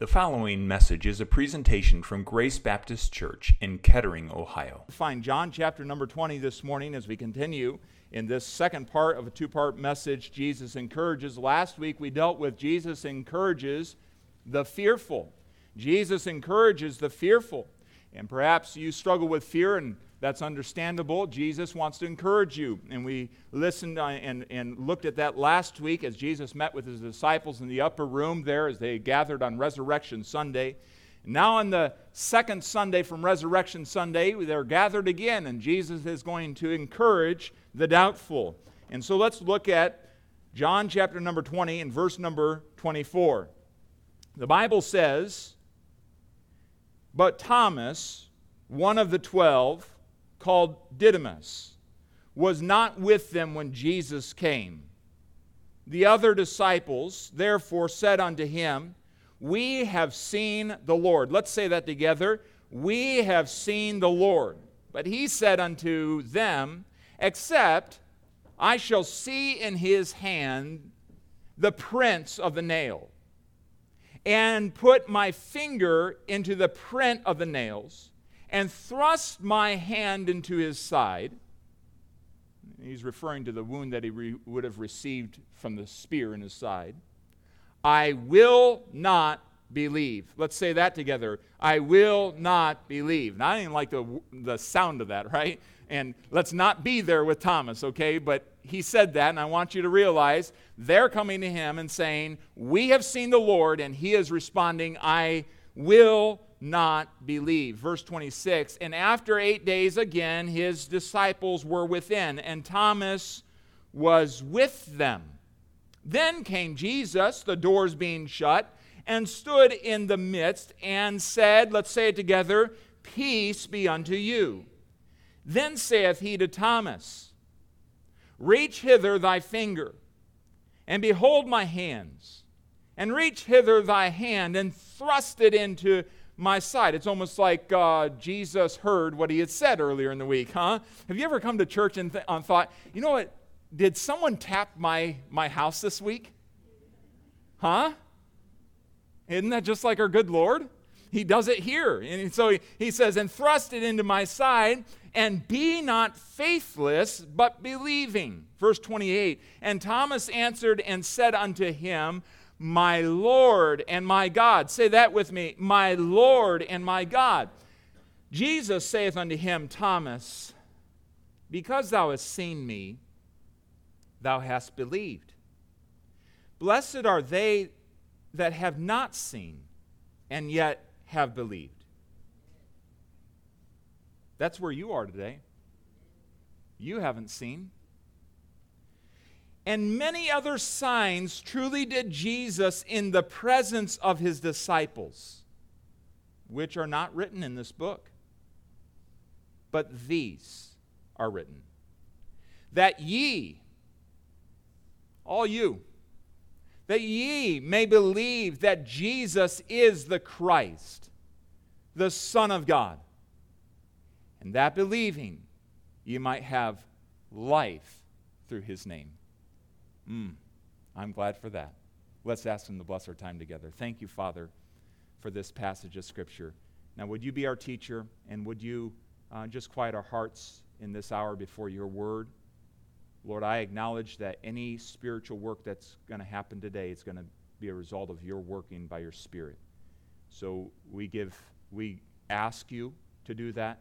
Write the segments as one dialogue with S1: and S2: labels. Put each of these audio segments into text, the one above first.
S1: The following message is a presentation from Grace Baptist Church in Kettering, Ohio.
S2: Find John chapter number 20 this morning as we continue in this second part of a two part message Jesus encourages. Last week we dealt with Jesus encourages the fearful. Jesus encourages the fearful. And perhaps you struggle with fear and that's understandable. Jesus wants to encourage you. And we listened uh, and, and looked at that last week as Jesus met with his disciples in the upper room there as they gathered on Resurrection Sunday. Now, on the second Sunday from Resurrection Sunday, they're gathered again, and Jesus is going to encourage the doubtful. And so let's look at John chapter number 20 and verse number 24. The Bible says, But Thomas, one of the twelve, called Didymus, was not with them when Jesus came. The other disciples therefore said unto him, We have seen the Lord. Let's say that together. We have seen the Lord. But he said unto them, Except I shall see in his hand the prints of the nail, and put my finger into the print of the nails and thrust my hand into his side. He's referring to the wound that he re- would have received from the spear in his side. I will not believe. Let's say that together. I will not believe. Now, I didn't like the, the sound of that, right? And let's not be there with Thomas, okay? But he said that, and I want you to realize they're coming to him and saying, We have seen the Lord, and he is responding, I will not believe. Verse 26 And after eight days again, his disciples were within, and Thomas was with them. Then came Jesus, the doors being shut, and stood in the midst and said, Let's say it together, Peace be unto you. Then saith he to Thomas, Reach hither thy finger, and behold my hands, and reach hither thy hand, and thrust it into my side. It's almost like uh, Jesus heard what he had said earlier in the week, huh? Have you ever come to church and th- uh, thought, you know what? Did someone tap my, my house this week? Huh? Isn't that just like our good Lord? He does it here. And so he, he says, And thrust it into my side, and be not faithless, but believing. Verse 28 And Thomas answered and said unto him, my Lord and my God. Say that with me, my Lord and my God. Jesus saith unto him, Thomas, because thou hast seen me, thou hast believed. Blessed are they that have not seen and yet have believed. That's where you are today. You haven't seen and many other signs truly did Jesus in the presence of his disciples, which are not written in this book. But these are written. That ye, all you, that ye may believe that Jesus is the Christ, the Son of God, and that believing ye might have life through his name. Mm, I'm glad for that. Let's ask Him to bless our time together. Thank you, Father, for this passage of Scripture. Now, would you be our teacher and would you uh, just quiet our hearts in this hour before your word? Lord, I acknowledge that any spiritual work that's going to happen today is going to be a result of your working by your Spirit. So we give, we ask you to do that.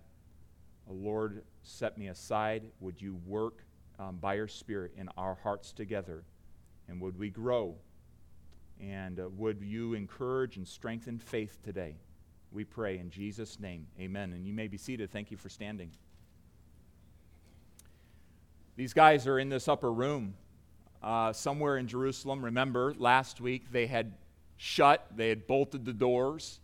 S2: Lord, set me aside. Would you work um, by your Spirit in our hearts together. And would we grow? And uh, would you encourage and strengthen faith today? We pray in Jesus' name. Amen. And you may be seated. Thank you for standing. These guys are in this upper room uh, somewhere in Jerusalem. Remember, last week they had shut, they had bolted the doors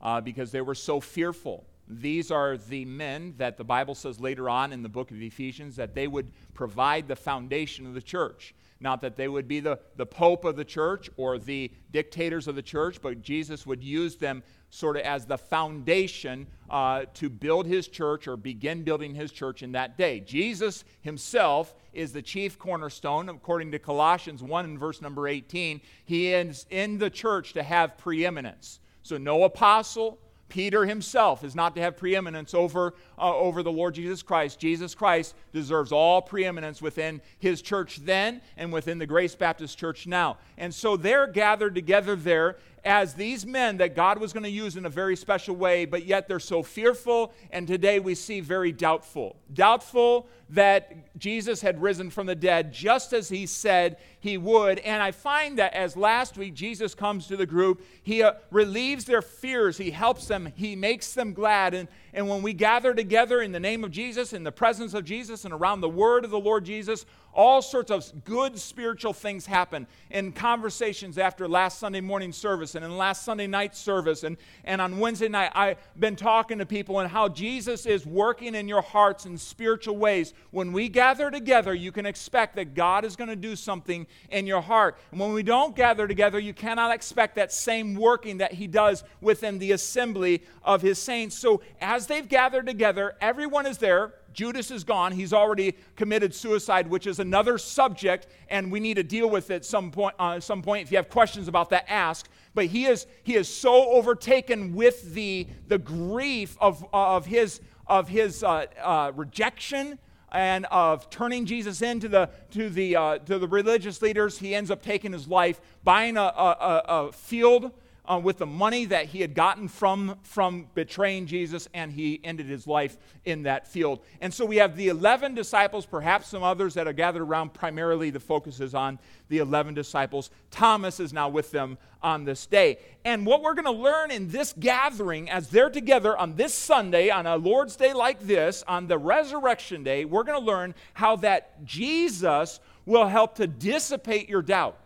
S2: uh, because they were so fearful. These are the men that the Bible says later on in the book of Ephesians that they would provide the foundation of the church. Not that they would be the, the pope of the church or the dictators of the church, but Jesus would use them sort of as the foundation uh, to build his church or begin building his church in that day. Jesus himself is the chief cornerstone, according to Colossians 1 and verse number 18. He is in the church to have preeminence. So, no apostle, Peter himself is not to have preeminence over, uh, over the Lord Jesus Christ. Jesus Christ deserves all preeminence within his church then and within the Grace Baptist Church now. And so they're gathered together there as these men that God was going to use in a very special way, but yet they're so fearful, and today we see very doubtful. Doubtful that Jesus had risen from the dead just as he said he would. And I find that as last week Jesus comes to the group, he uh, relieves their fears, he helps them, he makes them glad. And, and when we gather together in the name of Jesus, in the presence of Jesus, and around the word of the Lord Jesus, all sorts of good spiritual things happen in conversations after last Sunday morning service and in last Sunday night service. And, and on Wednesday night, I've been talking to people and how Jesus is working in your hearts in spiritual ways. When we gather together, you can expect that God is going to do something in your heart. And when we don't gather together, you cannot expect that same working that He does within the assembly of His saints. So as they've gathered together, everyone is there Judas is gone. He's already committed suicide, which is another subject, and we need to deal with it some point. Uh, some point. If you have questions about that, ask. But he is he is so overtaken with the the grief of of his of his uh, uh, rejection and of turning Jesus into the to the uh, to the religious leaders. He ends up taking his life, buying a, a, a field uh, with the money that he had gotten from, from betraying Jesus, and he ended his life in that field. And so we have the 11 disciples, perhaps some others that are gathered around. Primarily, the focus is on the 11 disciples. Thomas is now with them on this day. And what we're going to learn in this gathering, as they're together on this Sunday, on a Lord's Day like this, on the resurrection day, we're going to learn how that Jesus will help to dissipate your doubt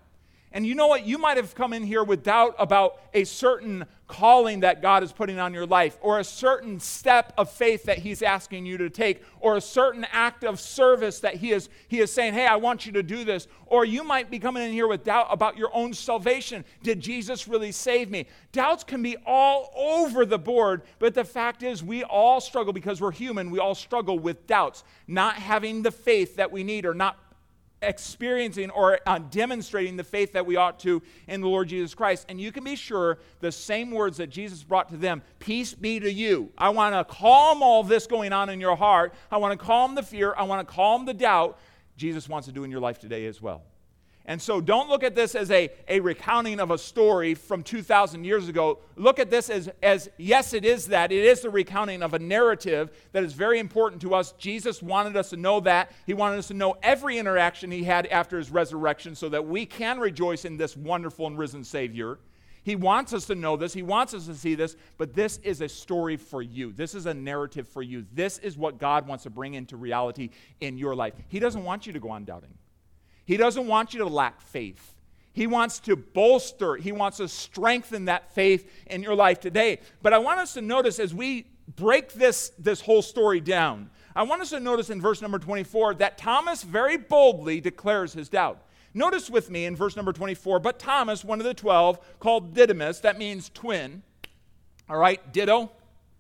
S2: and you know what? You might have come in here with doubt about a certain calling that God is putting on your life, or a certain step of faith that He's asking you to take, or a certain act of service that He is, he is saying, Hey, I want you to do this. Or you might be coming in here with doubt about your own salvation. Did Jesus really save me? Doubts can be all over the board, but the fact is, we all struggle because we're human. We all struggle with doubts, not having the faith that we need, or not experiencing or uh, demonstrating the faith that we ought to in the Lord Jesus Christ. And you can be sure the same words that Jesus brought to them peace be to you. I want to calm all this going on in your heart. I want to calm the fear. I want to calm the doubt. Jesus wants to do in your life today as well. And so don't look at this as a, a recounting of a story from 2,000 years ago. Look at this as, as, yes, it is that. It is the recounting of a narrative that is very important to us. Jesus wanted us to know that. He wanted us to know every interaction he had after his resurrection so that we can rejoice in this wonderful and risen Savior. He wants us to know this. He wants us to see this, but this is a story for you. This is a narrative for you. This is what God wants to bring into reality in your life. He doesn't want you to go on doubting. He doesn't want you to lack faith. He wants to bolster, he wants to strengthen that faith in your life today. But I want us to notice as we break this, this whole story down, I want us to notice in verse number 24 that Thomas very boldly declares his doubt. Notice with me in verse number 24, but Thomas, one of the twelve, called Didymus, that means twin, all right, ditto,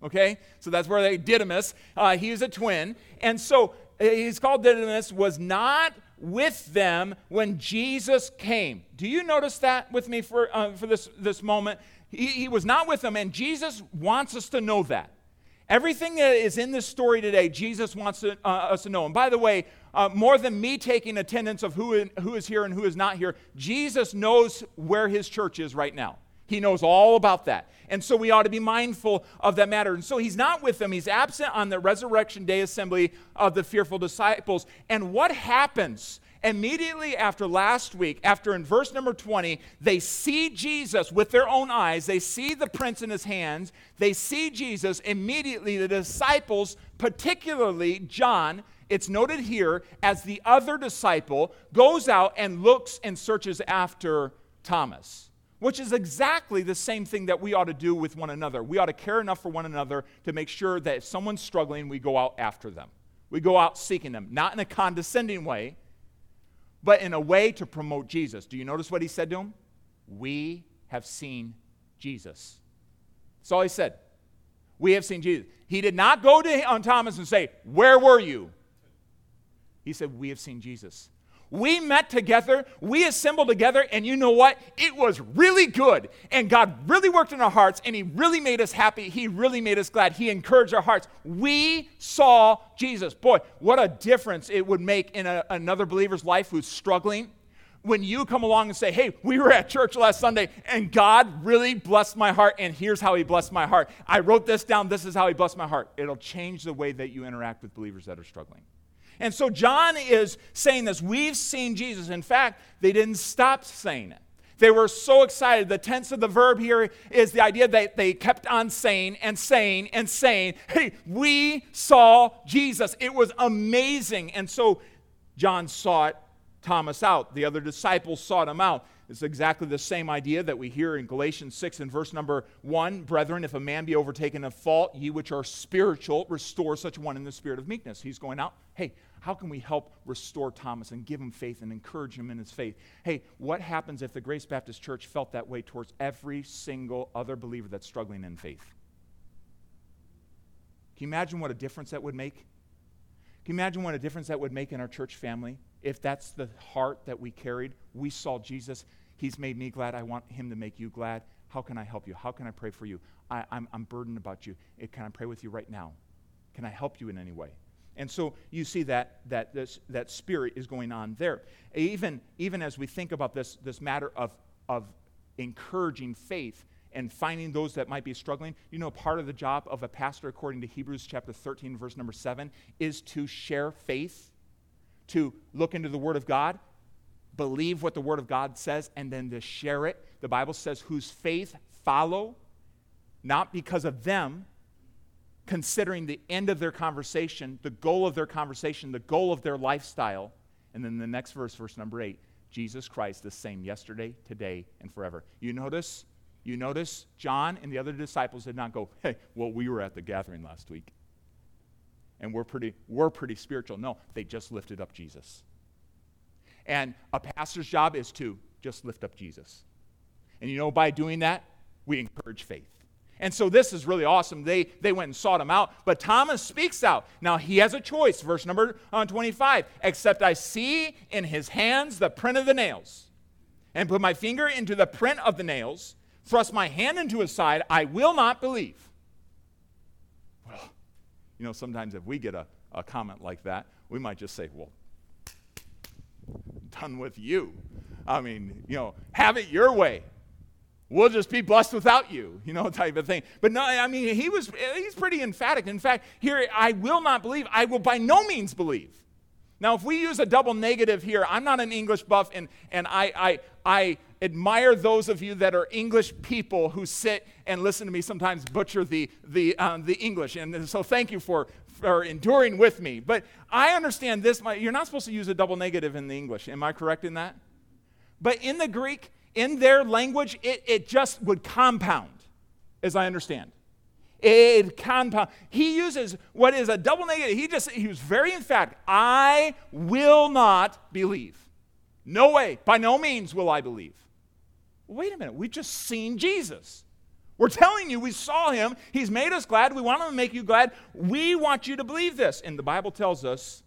S2: okay? So that's where they, Didymus, uh, he is a twin. And so uh, he's called Didymus, was not with them when Jesus came. Do you notice that with me for, uh, for this, this moment? He, he was not with them, and Jesus wants us to know that. Everything that is in this story today, Jesus wants to, uh, us to know. And by the way, uh, more than me taking attendance of who, in, who is here and who is not here, Jesus knows where his church is right now. He knows all about that. And so we ought to be mindful of that matter. And so he's not with them. He's absent on the resurrection day assembly of the fearful disciples. And what happens? Immediately after last week, after in verse number 20, they see Jesus with their own eyes, they see the prints in his hands, they see Jesus. Immediately, the disciples, particularly John, it's noted here as the other disciple, goes out and looks and searches after Thomas which is exactly the same thing that we ought to do with one another. We ought to care enough for one another to make sure that if someone's struggling, we go out after them. We go out seeking them, not in a condescending way, but in a way to promote Jesus. Do you notice what he said to him? We have seen Jesus. That's all he said. We have seen Jesus. He did not go to on Thomas and say, Where were you? He said, We have seen Jesus. We met together, we assembled together, and you know what? It was really good. And God really worked in our hearts, and He really made us happy. He really made us glad. He encouraged our hearts. We saw Jesus. Boy, what a difference it would make in a, another believer's life who's struggling when you come along and say, Hey, we were at church last Sunday and God really blessed my heart, and here's how He blessed my heart. I wrote this down, this is how He blessed my heart. It'll change the way that you interact with believers that are struggling. And so John is saying this. We've seen Jesus. In fact, they didn't stop saying it. They were so excited. The tense of the verb here is the idea that they kept on saying and saying and saying, Hey, we saw Jesus. It was amazing. And so John sought Thomas out. The other disciples sought him out. It's exactly the same idea that we hear in Galatians 6 and verse number 1. Brethren, if a man be overtaken of fault, ye which are spiritual, restore such one in the spirit of meekness. He's going out. Hey, how can we help restore Thomas and give him faith and encourage him in his faith? Hey, what happens if the Grace Baptist Church felt that way towards every single other believer that's struggling in faith? Can you imagine what a difference that would make? Can you imagine what a difference that would make in our church family if that's the heart that we carried? We saw Jesus. He's made me glad. I want him to make you glad. How can I help you? How can I pray for you? I, am burdened about you. Eh, can I pray with you right now? Can I help you in any way? And so you see that, that, this, that spirit is going on there. Even, even as we think about this, this matter of, of encouraging faith and finding those that might be struggling, you know, part of the job of a pastor, according to Hebrews chapter 13, verse number 7, is to share faith, to look into the Word of God, believe what the Word of God says, and then to share it. The Bible says, whose faith follow, not because of them, considering the end of their conversation, the goal of their conversation, the goal of their lifestyle. And then the next verse, verse number eight Jesus Christ, the same yesterday, today, and forever. You notice? You notice John and the other disciples did not go, hey, well, we were at the gathering last week. And we're pretty, we're pretty spiritual. No, they just lifted up Jesus. And a pastor's job is to just lift up Jesus. And you know, by doing that, we encourage faith. And so this is really awesome. They, they went and sought him out. But Thomas speaks out. Now he has a choice. Verse number uh, 25. Except I see in his hands the print of the nails, and put my finger into the print of the nails, thrust my hand into his side, I will not believe. Well, you know, sometimes if we get a, a comment like that, we might just say, well, done with you. I mean, you know, have it your way we'll just be blessed without you, you know, type of thing. But no, I mean, he was, he's pretty emphatic. In fact, here, I will not believe, I will by no means believe. Now, if we use a double negative here, I'm not an English buff, and, and I, I, I admire those of you that are English people who sit and listen to me sometimes butcher the, the, um, the English. And so thank you for, for enduring with me. But I understand this. My, you're not supposed to use a double negative in the English. Am I correct in that? But in the Greek, in their language, it, it just would compound, as I understand. It compound. He uses what is a double negative. He just he was very emphatic. I will not believe. No way. By no means will I believe. Wait a minute. We've just seen Jesus. We're telling you we saw him. He's made us glad. We want him to make you glad. We want you to believe this. And the Bible tells us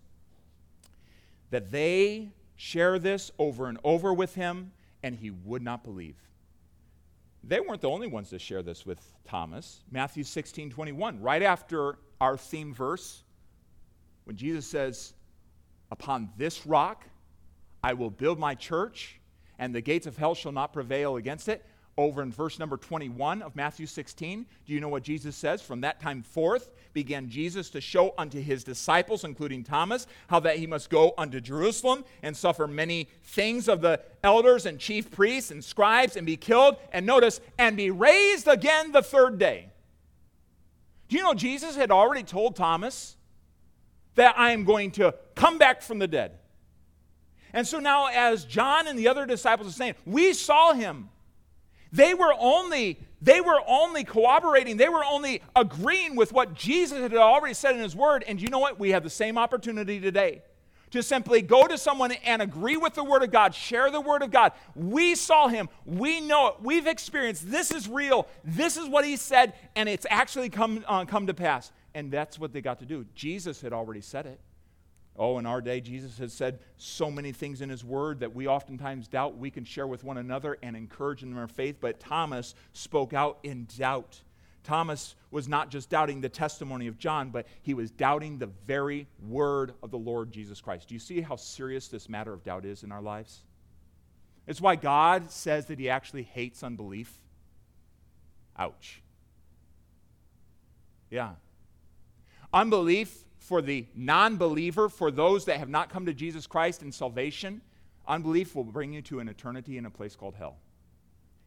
S2: that they share this over and over with him and he would not believe. They weren't the only ones to share this with Thomas. Matthew 16 21, right after our theme verse, when Jesus says, Upon this rock I will build my church, and the gates of hell shall not prevail against it over in verse number 21 of Matthew 16. Do you know what Jesus says? From that time forth began Jesus to show unto his disciples, including Thomas, how that he must go unto Jerusalem and suffer many things of the elders and chief priests and scribes and be killed, and notice, and be raised again the third day. Do you know Jesus had already told Thomas that I am going to come back from the dead? And so now, as John and the other disciples are saying, we saw him they were only they were only cooperating, they were only agreeing with what Jesus had already said in his word. And you know what? We have the same opportunity today to simply go to someone and agree with the word of God, share the word of God. We saw him, we know it, we've experienced this is real, this is what he said, and it's actually come, uh, come to pass. And that's what they got to do. Jesus had already said it. Oh, in our day, Jesus has said so many things in his word that we oftentimes doubt we can share with one another and encourage in our faith, but Thomas spoke out in doubt. Thomas was not just doubting the testimony of John, but he was doubting the very word of the Lord Jesus Christ. Do you see how serious this matter of doubt is in our lives? It's why God says that he actually hates unbelief. Ouch. Yeah. Unbelief for the non believer, for those that have not come to Jesus Christ in salvation, unbelief will bring you to an eternity in a place called hell.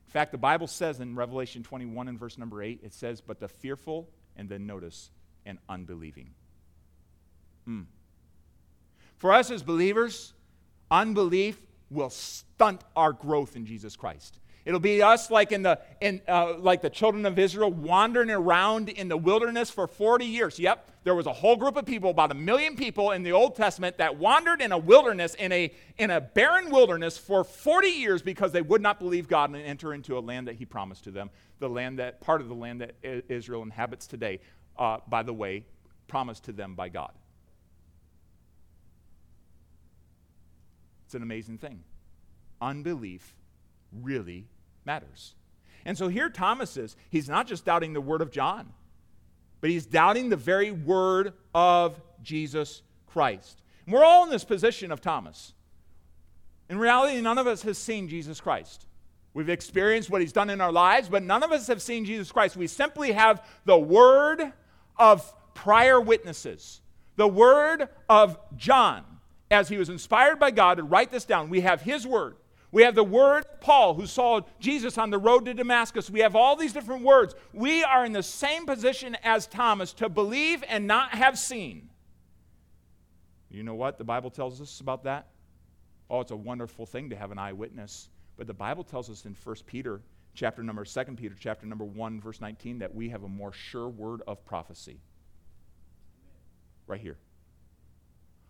S2: In fact, the Bible says in Revelation 21 and verse number 8, it says, But the fearful, and then notice, and unbelieving. Mm. For us as believers, unbelief will stunt our growth in Jesus Christ. It'll be us like in the in uh, like the children of Israel wandering around in the wilderness for 40 years. Yep, there was a whole group of people, about a million people in the Old Testament that wandered in a wilderness in a in a barren wilderness for 40 years because they would not believe God and enter into a land that He promised to them, the land that part of the land that Israel inhabits today. Uh, by the way, promised to them by God. It's an amazing thing. Unbelief really matters. And so here Thomas is, he's not just doubting the word of John, but he's doubting the very word of Jesus Christ. And we're all in this position of Thomas. In reality, none of us has seen Jesus Christ. We've experienced what he's done in our lives, but none of us have seen Jesus Christ. We simply have the word of prior witnesses, the word of John, as he was inspired by God to write this down. We have his word. We have the word Paul, who saw Jesus on the road to Damascus. We have all these different words. We are in the same position as Thomas to believe and not have seen. You know what the Bible tells us about that? Oh, it's a wonderful thing to have an eyewitness. But the Bible tells us in 1 Peter chapter number 2 Peter chapter number 1 verse 19 that we have a more sure word of prophecy. Right here.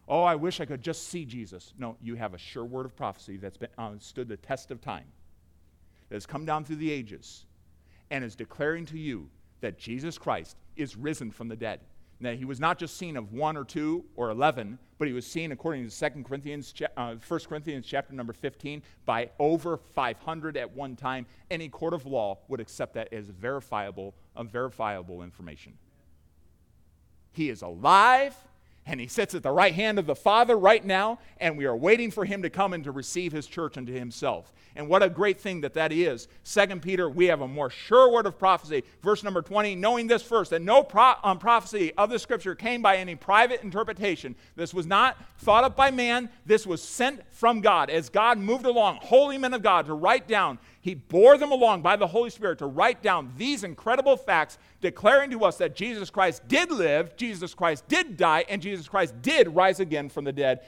S2: Oh, I wish I could just see Jesus. No, you have a sure word of prophecy that's been, uh, stood the test of time, that has come down through the ages, and is declaring to you that Jesus Christ is risen from the dead. That he was not just seen of one or two or 11, but he was seen, according to 2 Corinthians, uh, 1 Corinthians chapter number 15, by over 500 at one time. Any court of law would accept that as verifiable, unverifiable information. He is alive and he sits at the right hand of the Father right now, and we are waiting for him to come and to receive his church unto himself. And what a great thing that that is. Second Peter, we have a more sure word of prophecy. Verse number 20, knowing this first, that no pro- um, prophecy of the scripture came by any private interpretation. This was not thought up by man, this was sent from God. As God moved along, holy men of God, to write down he bore them along by the Holy Spirit to write down these incredible facts, declaring to us that Jesus Christ did live, Jesus Christ did die, and Jesus Christ did rise again from the dead.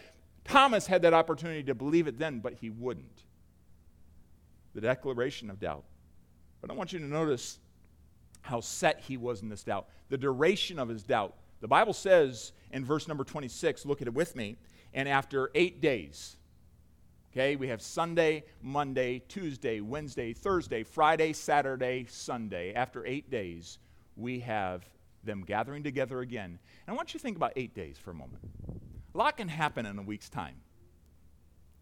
S2: Thomas had that opportunity to believe it then, but he wouldn't. The declaration of doubt. But I want you to notice how set he was in this doubt, the duration of his doubt. The Bible says in verse number 26, look at it with me, and after eight days, Okay, we have Sunday, Monday, Tuesday, Wednesday, Thursday, Friday, Saturday, Sunday. After eight days, we have them gathering together again. And I want you to think about eight days for a moment. A lot can happen in a week's time,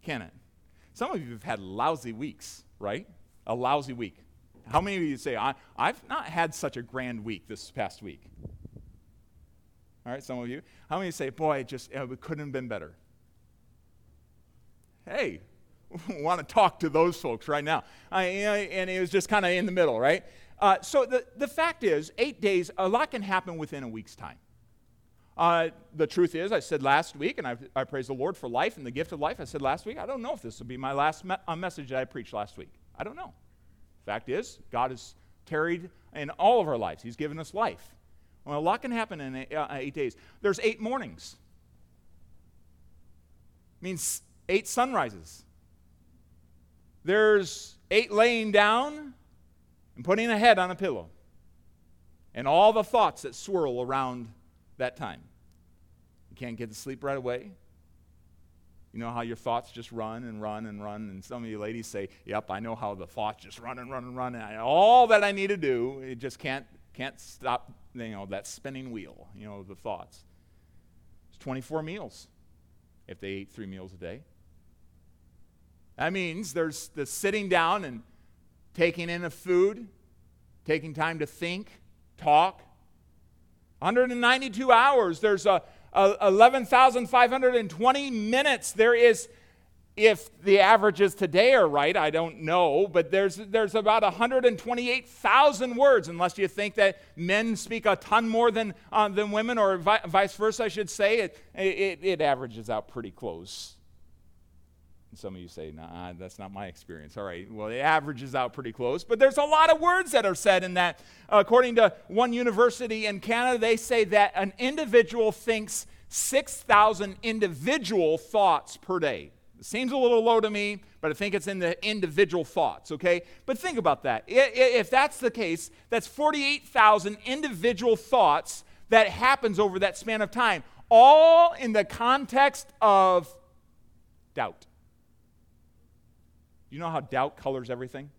S2: can it? Some of you have had lousy weeks, right? A lousy week. How many of you say, I, have not had such a grand week this past week? All right, some of you. How many say, boy, it just it couldn't have been better? Hey, want to talk to those folks right now. I, and it was just kind of in the middle, right? Uh, so the, the fact is, eight days, a lot can happen within a week's time. Uh, the truth is, I said last week, and I, I praise the Lord for life and the gift of life. I said last week, I don't know if this will be my last me- message that I preached last week. I don't know. Fact is, God has tarried in all of our lives. He's given us life. Well, a lot can happen in eight, uh, eight days. There's eight mornings. means eight sunrises. There's eight laying down and putting a head on a pillow. And all the thoughts that swirl around that time. You can't get to sleep right away. You know how your thoughts just run and run and run, and some of you ladies say, "Yep, I know how the thoughts just run and run and run." And I, all that I need to do, it just can't can't stop. You know that spinning wheel. You know the thoughts. It's 24 meals. if they ate three meals a day. That means there's the sitting down and taking in the food, taking time to think, talk. 192 hours. There's a, a 11,520 minutes. There is if the averages today are right, I don't know, but there's, there's about 128,000 words, unless you think that men speak a ton more than, uh, than women, or vi- vice versa, I should say. It, it, it averages out pretty close. And some of you say, nah, that's not my experience. All right, well, it averages out pretty close, but there's a lot of words that are said in that. According to one university in Canada, they say that an individual thinks 6,000 individual thoughts per day. It seems a little low to me, but I think it's in the individual thoughts, okay? But think about that. If that's the case, that's 48,000 individual thoughts that happens over that span of time, all in the context of doubt. You know how doubt colors everything?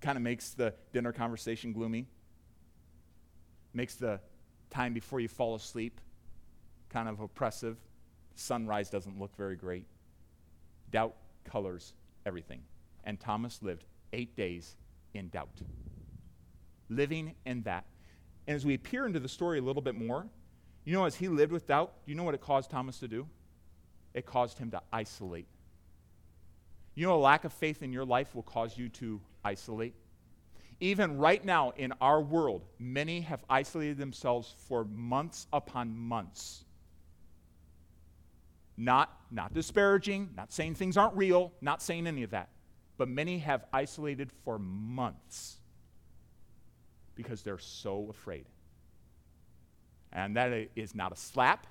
S2: Kind of makes the dinner conversation gloomy, makes the time before you fall asleep kind of oppressive sunrise doesn't look very great. Doubt colors everything. And Thomas lived eight days in doubt, living in that. And as we peer into the story a little bit more, you know, as he lived with doubt, you know what it caused Thomas to do? It caused him to isolate. You know, a lack of faith in your life will cause you to isolate. Even right now in our world, many have isolated themselves for months upon months not, not disparaging, not saying things aren't real, not saying any of that. But many have isolated for months because they're so afraid. And that is not a slap,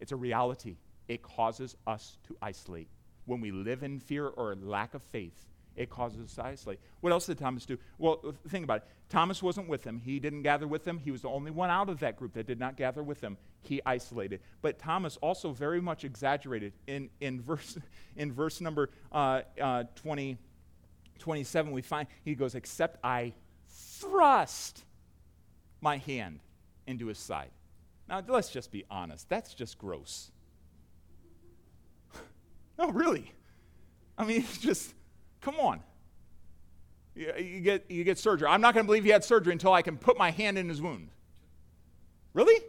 S2: it's a reality. It causes us to isolate. When we live in fear or lack of faith, it causes us to isolate. What else did Thomas do? Well, think about it. Thomas wasn't with them. He didn't gather with them. He was the only one out of that group that did not gather with them. He isolated. But Thomas also very much exaggerated. In, in, verse, in verse number uh, uh, 20, 27, we find he goes, Except I thrust my hand into his side. Now, let's just be honest. That's just gross. No, really. I mean, just Come on. You, get, you get surgery. I'm not going to believe he had surgery until I can put my hand in his wound. Really?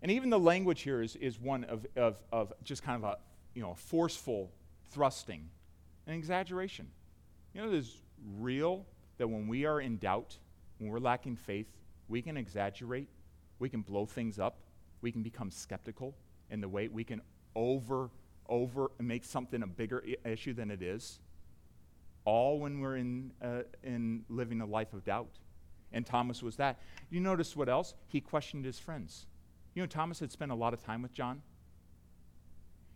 S2: And even the language here is, is one of, of, of just kind of a you know, forceful thrusting, an exaggeration. You know, it is real that when we are in doubt, when we're lacking faith, we can exaggerate, we can blow things up, we can become skeptical in the way we can over over and make something a bigger I- issue than it is. All when we're in, uh, in living a life of doubt. And Thomas was that. You notice what else? He questioned his friends. You know, Thomas had spent a lot of time with John.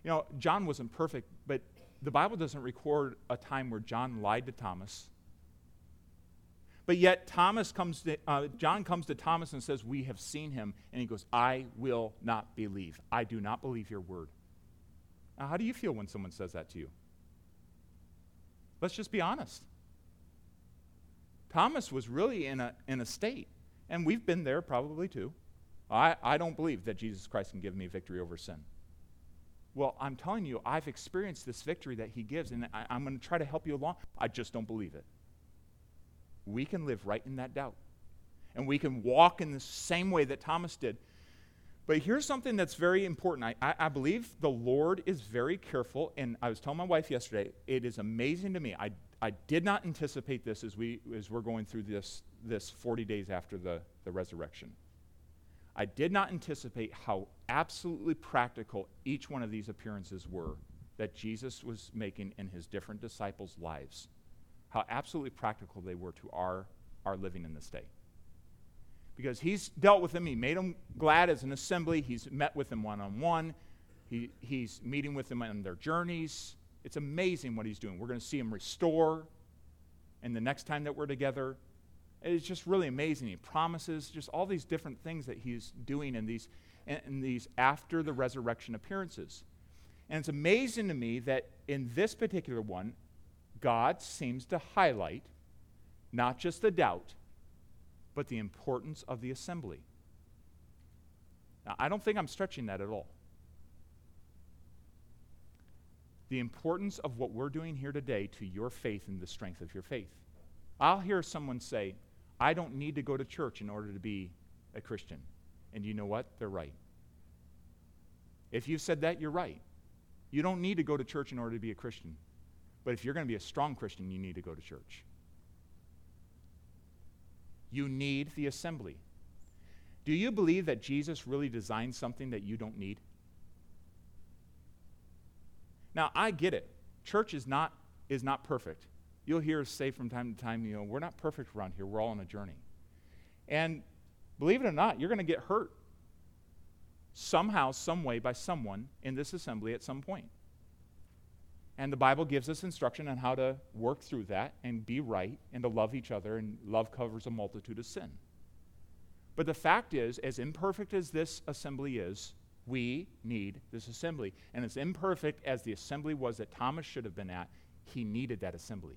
S2: You know, John wasn't perfect, but the Bible doesn't record a time where John lied to Thomas. But yet, Thomas comes to, uh, John comes to Thomas and says, We have seen him. And he goes, I will not believe. I do not believe your word. Now, how do you feel when someone says that to you? Let's just be honest. Thomas was really in a, in a state, and we've been there probably too. I, I don't believe that Jesus Christ can give me victory over sin. Well, I'm telling you, I've experienced this victory that he gives, and I, I'm going to try to help you along. I just don't believe it. We can live right in that doubt. And we can walk in the same way that Thomas did. But here's something that's very important. I, I, I, believe the Lord is very careful, and I was telling my wife yesterday, it is amazing to me. I, I did not anticipate this as, we, as we're going through this, this 40 days after the, the resurrection. I did not anticipate how absolutely practical each one of these appearances were that Jesus was making in his different disciples' lives. How absolutely practical they were to our, our living in this day because he's dealt with them. He made them glad as an assembly. He's met with them one on one. He's meeting with them on their journeys. It's amazing what he's doing. We're going to see him restore. And the next time that we're together, it's just really amazing. He promises just all these different things that he's doing in these, in these after the resurrection appearances. And it's amazing to me that in this particular one, God seems to highlight not just the doubt, but the importance of the assembly. Now, I don't think I'm stretching that at all. The importance of what we're doing here today to your faith and the strength of your faith. I'll hear someone say, I don't need to go to church in order to be a Christian. And you know what? They're right. If you've said that, you're right. You don't need to go to church in order to be a Christian. But if you're going to be a strong Christian, you need to go to church. You need the assembly. Do you believe that Jesus really designed something that you don't need? Now, I get it. Church is not, is not perfect. You'll hear us say from time to time, you know, we're not perfect around here. We're all on a journey. And believe it or not, you're going to get hurt somehow, some way, by someone in this assembly at some point. And the Bible gives us instruction on how to work through that and be right and to love each other, and love covers a multitude of sin. But the fact is, as imperfect as this assembly is, we need this assembly. And as imperfect as the assembly was that Thomas should have been at, he needed that assembly.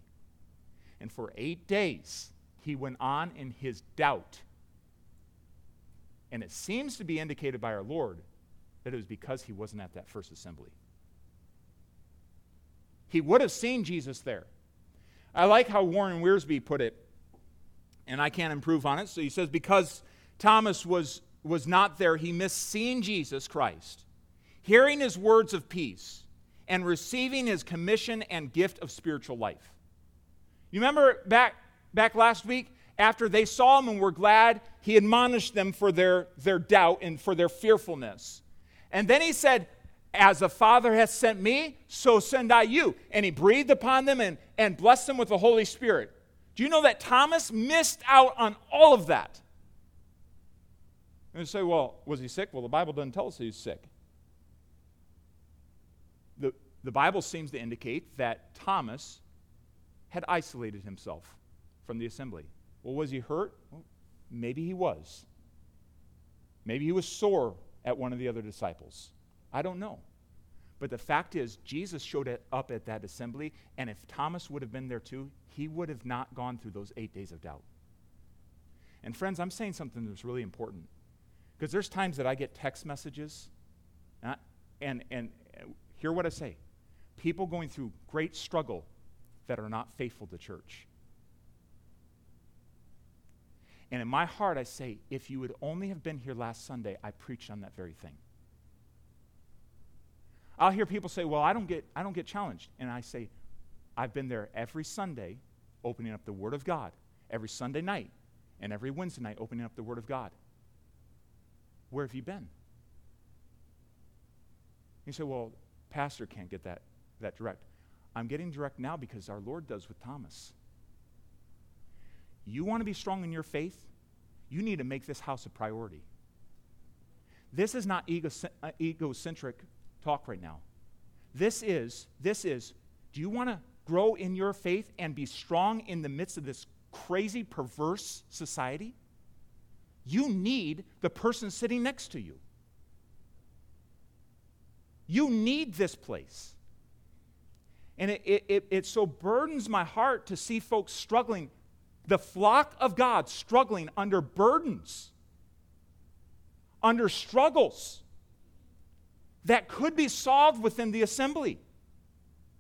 S2: And for eight days, he went on in his doubt. And it seems to be indicated by our Lord that it was because he wasn't at that first assembly. He would have seen Jesus there. I like how Warren Wiersbe put it, and I can't improve on it. So he says, because Thomas was, was not there, he missed seeing Jesus Christ, hearing his words of peace, and receiving his commission and gift of spiritual life. You remember back, back last week? After they saw him and were glad, he admonished them for their, their doubt and for their fearfulness. And then he said, As the Father has sent me, so send I you. And he breathed upon them and, and blessed them with the Holy Spirit. Do you know that Thomas missed out on all of that? And you say, well, was he sick? Well, the Bible doesn't tell us he's sick. The, the Bible seems to indicate that Thomas had isolated himself from the assembly. Well, was he hurt? Well, maybe he was. Maybe he was sore at one of the other disciples. I don't know. But the fact is, Jesus showed up at that assembly, and if Thomas would have been there too, he would have not gone through those eight days of doubt. And friends, I'm saying something that's really important. Because there's times that I get text messages, and, I, and, and uh, hear what I say people going through great struggle that are not faithful to church. And in my heart, I say, if you would only have been here last Sunday, I preached on that very thing. I'll hear people say, well, I don't get, I don't get challenged. And I say, I've been there every Sunday opening up the Word of God, every Sunday night, and every Wednesday night opening up the Word of God. Where have you been? You say, well, pastor can't get that, that direct. I'm getting direct now because our Lord does with Thomas. You want to be strong in your faith? You need to make this house a priority. This is not uh, egocentric talk right now. This is, this is, do you want to grow in your faith and be strong in the midst of this crazy, perverse society? You need the person sitting next to you. You need this place. And it, it, it, it, so burdens my heart to see folks struggling, the flock of God struggling under burdens, under struggles that could be solved within the assembly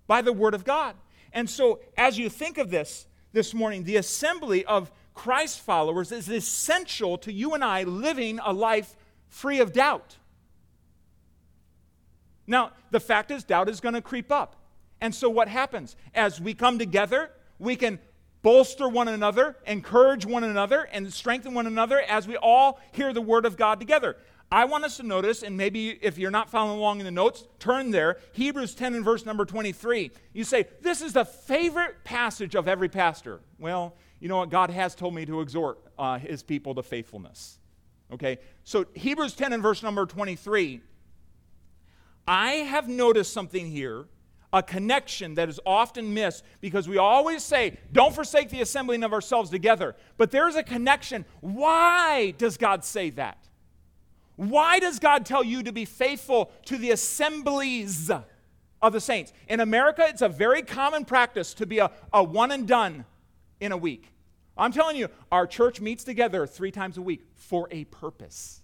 S2: by the Word of God. And so, as you think of this this morning, the assembly of Christ followers is essential to you and I living a life free of doubt. Now, the fact is, doubt is going to creep up. And so, what happens? As we come together, we can bolster one another, encourage one another, and strengthen one another as we all hear the Word of God together. I want us to notice, and maybe if you're not following along in the notes, turn there. Hebrews 10 and verse number 23. You say, This is the favorite passage of every pastor. Well, you know what? God has told me to exhort uh, his people to faithfulness. Okay? So, Hebrews 10 and verse number 23. I have noticed something here, a connection that is often missed because we always say, don't forsake the assembling of ourselves together. But there's a connection. Why does God say that? Why does God tell you to be faithful to the assemblies of the saints? In America, it's a very common practice to be a, a one and done in a week. I'm telling you, our church meets together three times a week for a purpose.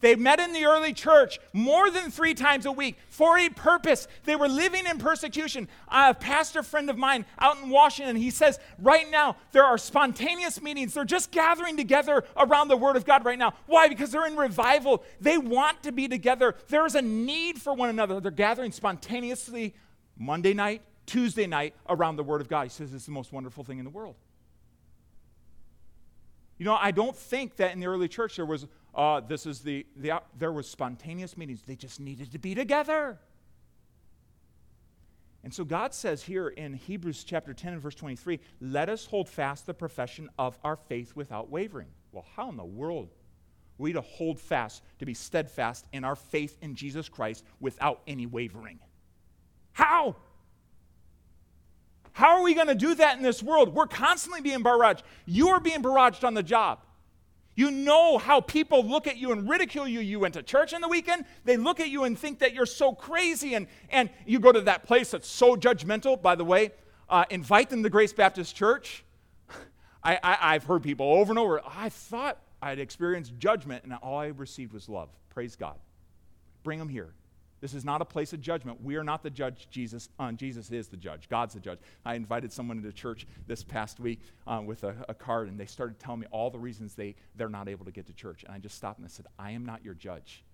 S2: They met in the early church more than three times a week for a purpose. They were living in persecution. A pastor friend of mine out in Washington, he says, right now, there are spontaneous meetings. They're just gathering together around the Word of God right now. Why? Because they're in revival. They want to be together. There is a need for one another. They're gathering spontaneously Monday night, Tuesday night around the Word of God. He says it's the most wonderful thing in the world. You know, I don't think that in the early church there was uh, this is the, the there was spontaneous meetings. They just needed to be together. And so God says here in Hebrews chapter 10 and verse 23, let us hold fast the profession of our faith without wavering. Well, how in the world are we to hold fast, to be steadfast in our faith in Jesus Christ without any wavering? How? How are we going to do that in this world? We're constantly being barraged. You are being barraged on the job. You know how people look at you and ridicule you. You went to church on the weekend, they look at you and think that you're so crazy. And, and you go to that place that's so judgmental. By the way, uh, invite them to Grace Baptist Church. I, I, I've heard people over and over, I thought I'd experienced judgment, and all I received was love. Praise God. Bring them here. This is not a place of judgment. We are not the judge. Jesus, uh, Jesus is the judge. God's the judge. I invited someone into church this past week uh, with a, a, card, and they started telling me all the reasons they, they're not able to get to church. And I just stopped and I said, I am not your judge.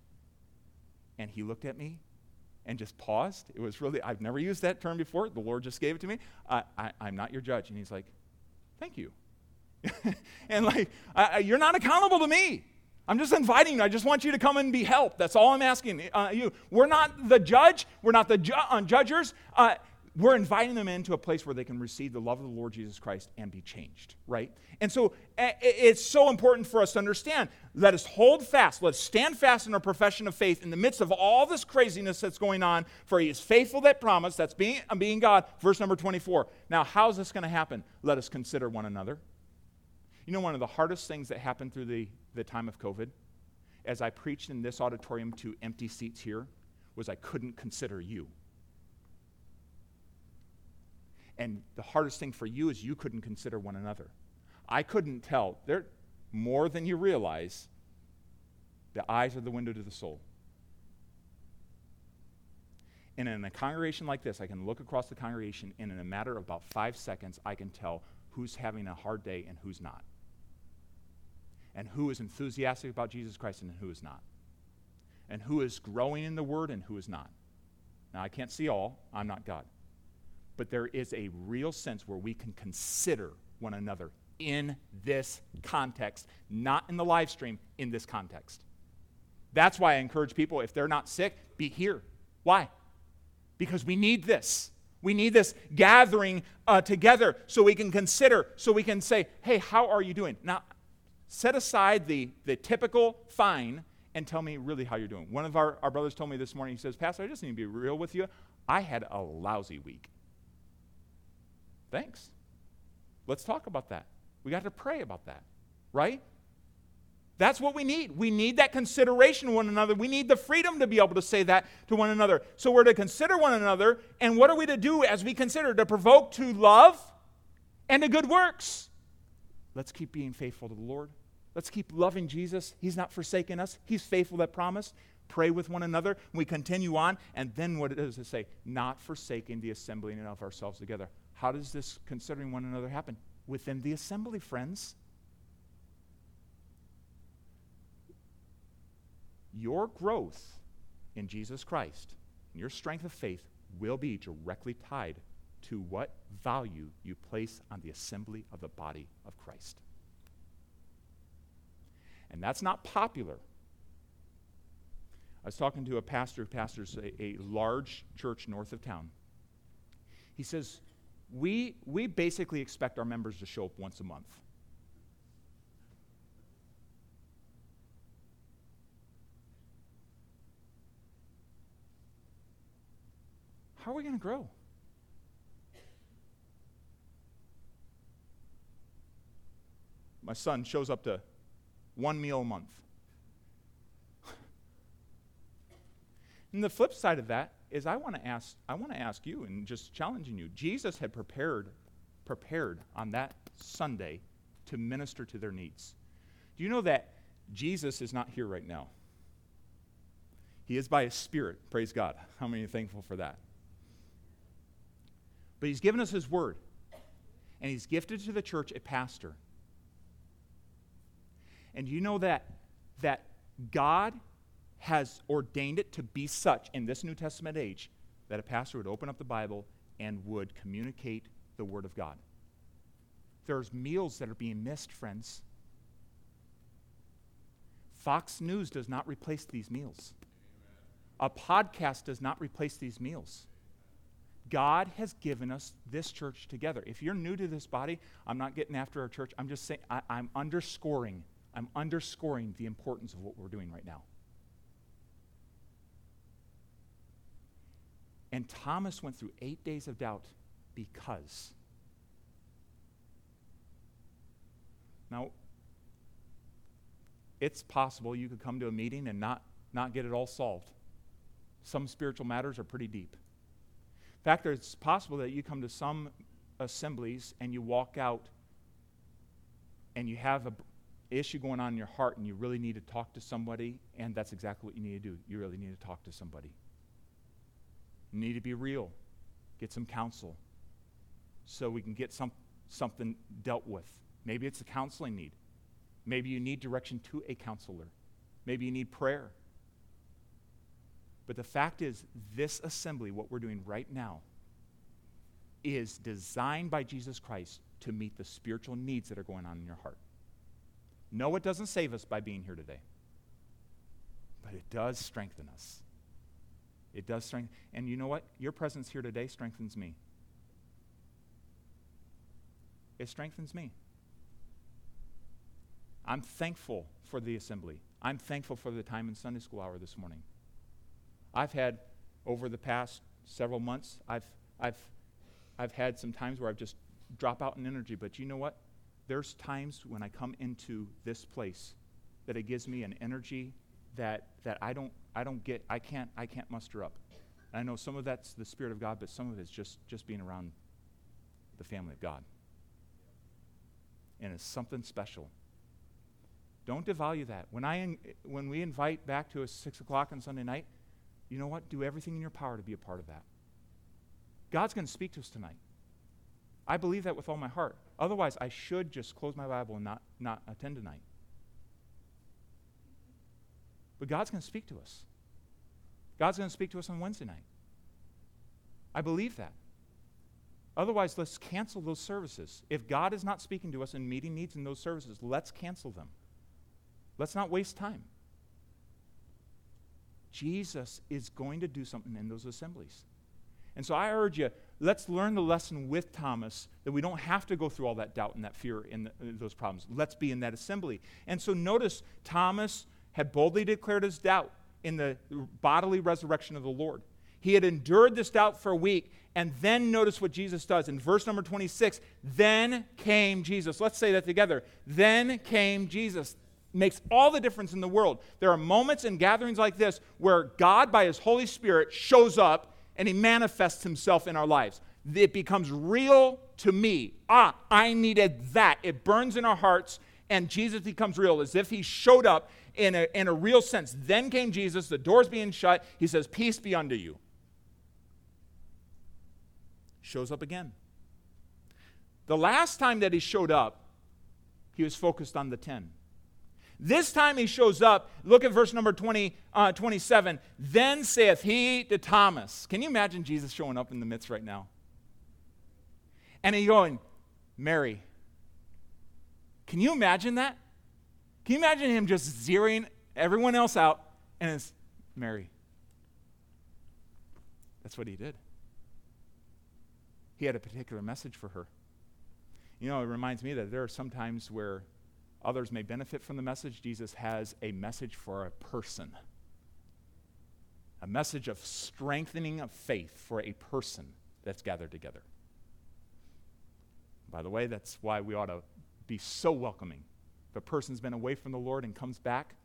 S2: And he looked at me and just paused. It was really, I've never used that term before. The Lord just gave it to me. I, I'm not your judge. And he's like, Thank you. and like, I, you're not accountable to me. I'm just inviting you. I just want you to come and be helped. That's all I'm asking uh, you. We're not the judge. We're not the ju- uh, judgers. Uh, we're inviting them into a place where they can receive the love of the Lord Jesus Christ and be changed, right? And so it's so important for us to understand. Let us hold fast. Let's stand fast in our profession of faith in the midst of all this craziness that's going on. For he is faithful that promise. That's being, uh, being God. Verse number 24. Now, how's this going to happen? Let us consider one another. You know, one of the hardest things that happened through the the time of COVID, as I preached in this auditorium to empty seats here, was I couldn't consider you. And the hardest thing for you is you couldn't consider one another. I couldn't tell. There, more than you realize, the eyes are the window to the soul. And in a congregation like this, I can look across the congregation, and in a matter of about five seconds, I can tell who's having a hard day and who's not and who is enthusiastic about Jesus Christ and who is not, and who is growing in the Word and who is not. Now, I can't see all, I'm not God. But there is a real sense where we can consider one another in this context, not in the live stream, in this context. That's why I encourage people, if they're not sick, be here. Why? Because we need this. We need this gathering uh, together so we can consider, so we can say, hey, how are you doing? Now, set aside the, the typical fine and tell me really how you're doing. One of our, our brothers told me this morning, he says, Pastor, I just need to be real with you. I had a lousy week. Thanks. Let's talk about that. We got to pray about that, right? That's what we need. We need that consideration of one another. We need the freedom to be able to say that to one another. So we're to consider one another. And what are we to do as we consider? To provoke to love and to good works. Let's keep being faithful to the Lord. Let's keep loving Jesus. He's not forsaken us, He's faithful that promise. Pray with one another. We continue on. And then what does it say? Not forsaking the assembling of ourselves together. How does this considering one another happen? Within the assembly, friends. Your growth in Jesus Christ and your strength of faith will be directly tied to what value you place on the assembly of the body of Christ. And that's not popular. I was talking to a pastor who pastors a, a large church north of town. He says, we, we basically expect our members to show up once a month. How are we going to grow? My son shows up to one meal a month. and the flip side of that is I want to ask I want to ask you and just challenging you. Jesus had prepared prepared on that Sunday to minister to their needs. Do you know that Jesus is not here right now? He is by His Spirit. Praise God. How many are thankful for that? But He's given us His Word, and He's gifted to the church a pastor. And you know that, that God has ordained it to be such in this New Testament age that a pastor would open up the Bible and would communicate the Word of God. There's meals that are being missed, friends. Fox News does not replace these meals. A podcast does not replace these meals. God has given us this church together. If you're new to this body, I'm not getting after our church. I'm just saying, I, am underscoring, I'm underscoring the importance of what we're doing right now. And Thomas went through eight days of doubt because. Now, it's possible you could come to a meeting and not, not get it all solved. Some spiritual matters are pretty deep. In fact, it's possible that you come to some assemblies and you walk out and you have an issue going on in your heart and you really need to talk to somebody, and that's exactly what you need to do. You really need to talk to somebody. You need to be real, get some counsel so we can get some, something dealt with. Maybe it's a counseling need. Maybe you need direction to a counselor. Maybe you need prayer. But the fact is, this assembly, what we're doing right now, is designed by Jesus Christ to meet the spiritual needs that are going on in your heart. No, it doesn't save us by being here today, but it does strengthen us. It does strengthen. And you know what? Your presence here today strengthens me. It strengthens me. I'm thankful for the assembly. I'm thankful for the time in Sunday school hour this morning. I've had, over the past several months, I've, I've, I've had some times where I've just drop out in energy, but you know what? There's times when I come into this place that it gives me an energy that, that I, don't, I don't get, I can't, I can't muster up. And I know some of that's the Spirit of God, but some of it's just, just being around the family of God. And it's something special. Don't devalue that. When, I, when we invite back to a 6 o'clock on Sunday night, you know what? Do everything in your power to be a part of that. God's going to speak to us tonight. I believe that with all my heart. Otherwise, I should just close my Bible and not, not attend tonight. But God's going to speak to us. God's going to speak to us on Wednesday night. I believe that. Otherwise, let's cancel those services. If God is not speaking to us and meeting needs in those services, let's cancel them. Let's not waste time. Jesus is going to do something in those assemblies. And so I urge you, let's learn the lesson with Thomas that we don't have to go through all that doubt and that fear and those problems. Let's be in that assembly. And so notice Thomas had boldly declared his doubt in the bodily resurrection of the Lord. He had endured this doubt for a week, and then notice what Jesus does. In verse number 26, then came Jesus. Let's say that together. Then came Jesus makes all the difference in the world. There are moments in gatherings like this where God, by His Holy Spirit, shows up and He manifests Himself in our lives. It becomes real to me. Ah, I needed that. It burns in our hearts, and Jesus becomes real as if He showed up in a, in a real sense. Then came Jesus, the doors being shut. He says, Peace be unto you. Shows up again. The last time that He showed up, He was focused on the ten. This time he shows up. Look at verse number 20, uh, 27. Then saith he to Thomas. Can you imagine Jesus showing up in the midst right now? And he going, Mary. Can you imagine that? Can you imagine him just zeroing everyone else out and it's Mary? That's what he did. He had a particular message for her. You know, it reminds me that there are some times where Others may benefit from the message. Jesus has a message for a person, a message of strengthening of faith for a person that's gathered together. By the way, that's why we ought to be so welcoming. If a person's been away from the Lord and comes back,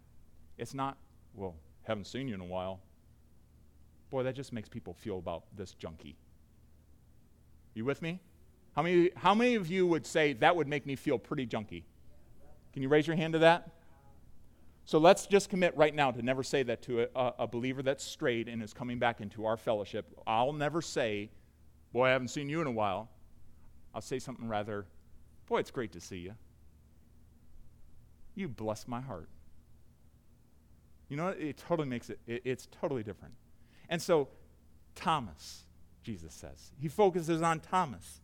S2: it's not, well, haven't seen you in a while. Boy, that just makes people feel about this junky. You with me? How many, how many of you would say that would make me feel pretty junky? Can you raise your hand to that? So let's just commit right now to never say that to a, a, believer that's strayed and is coming back into our fellowship. I'll never say, Boy, I haven't seen you in a while. I'll say something rather, Boy, it's great to see you. You bless my heart. You know, it totally makes it, it it's totally different. And so, Thomas, Jesus says, he focuses on Thomas.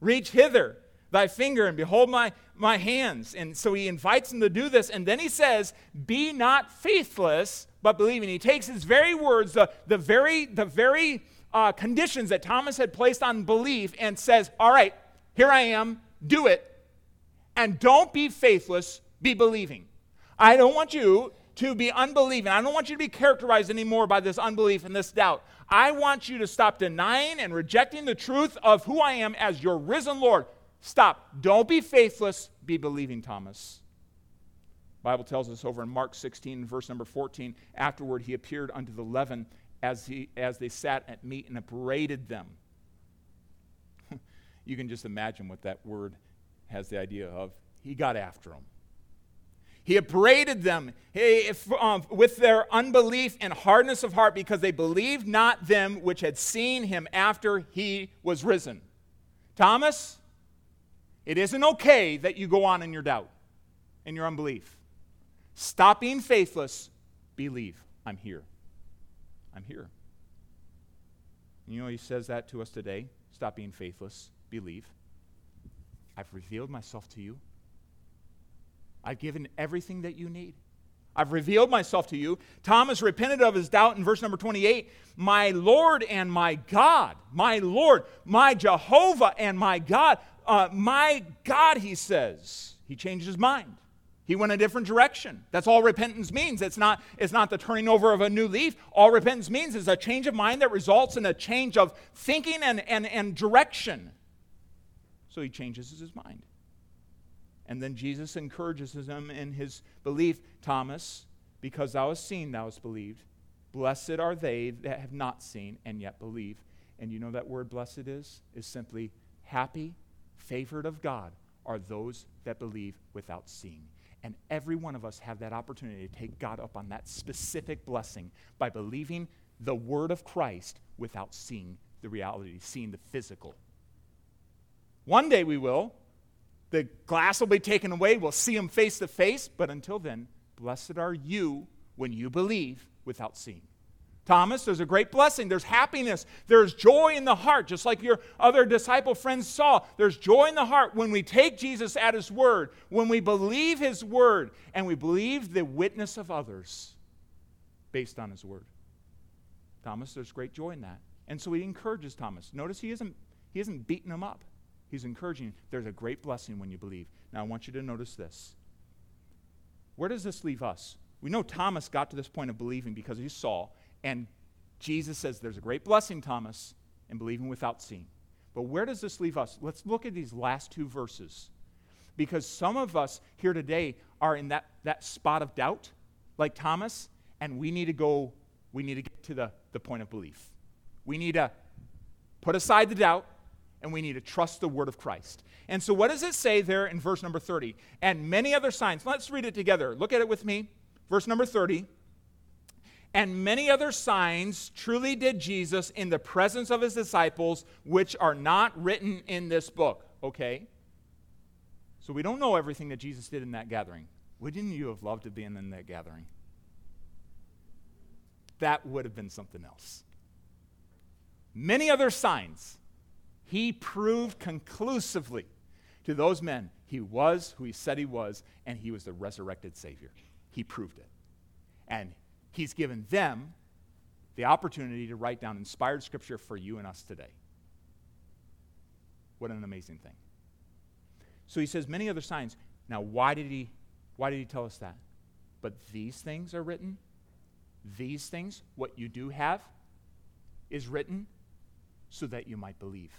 S2: Reach hither thy finger and behold my, my hands. And so he invites him to do this. And then he says, Be not faithless, but believing. He takes his very words, the, the very, the very uh, conditions that Thomas had placed on belief, and says, All right, here I am, do it. And don't be faithless, be believing. I don't want you to be unbelieving. I don't want you to be characterized anymore by this unbelief and this doubt. I want you to stop denying and rejecting the truth of who I am as your risen Lord. Stop. Don't be faithless, be believing, Thomas. Bible tells us over in Mark 16, verse number 14, afterward he appeared unto the eleven as, he, as they sat at meat and upbraided them. you can just imagine what that word has the idea of. He got after them. He upbraided them um, with their unbelief and hardness of heart because they believed not them which had seen him after he was risen. Thomas, it isn't okay that you go on in your doubt and your unbelief. Stop being faithless. Believe. I'm here. I'm here. You know, he says that to us today. Stop being faithless. Believe. I've revealed myself to you. I've given everything that you need. I've revealed myself to you. Thomas repented of his doubt in verse number 28. My Lord and my God, my Lord, my Jehovah and my God uh, My God, he says. He changed his mind. He went a different direction. That's all repentance means. It's not, it's not the turning over of a new leaf. All repentance means is a change of mind that results in a change of thinking and, and, and direction. So he changes his mind. And then Jesus encourages him in his belief Thomas, because thou hast seen, thou hast believed. Blessed are they that have not seen and yet believe. And you know that word blessed is? Is simply happy favored of God are those that believe without seeing. And every one of us have that opportunity to take God up on that specific blessing by believing the word of Christ without seeing the reality, seeing the physical. One day we will. The glass will be taken away. We'll see him face to face. But until then, blessed are you when you believe without seeing. Thomas, there's a great blessing. There's happiness. There's joy in the heart, just like your other disciple friends saw. There's joy in the heart when we take Jesus at his word, when we believe his word, and we believe the witness of others based on his word. Thomas, there's great joy in that. And so he encourages Thomas. Notice he isn't, he isn't beating him up, he's encouraging. There's a great blessing when you believe. Now, I want you to notice this. Where does this leave us? We know Thomas got to this point of believing because he saw and Jesus says there's a great blessing, Thomas, in believing without seeing. But where does this leave us? Let's look at these last two verses. Because some of us here today are in that, that spot of doubt, like Thomas, and we need to go, we need to get to the, the point of belief. We need to put aside the doubt and we need to trust the word of Christ. And so, what does it say there in verse number 30? And many other signs. Let's read it together. Look at it with me. Verse number 30 and many other signs truly did Jesus in the presence of his disciples, which are not written in this book. Okay? So we don't know everything that Jesus did in that gathering. Wouldn't you have loved to be in that gathering? That would have been something else. Many other signs. He proved conclusively to those men he was who he said he was, and he was the resurrected Savior. He proved it. And He's given them the opportunity to write down inspired scripture for you and us today. What an amazing thing. So he says many other signs. Now, why did he why did he tell us that? But these things are written. These things, what you do have, is written so that you might believe.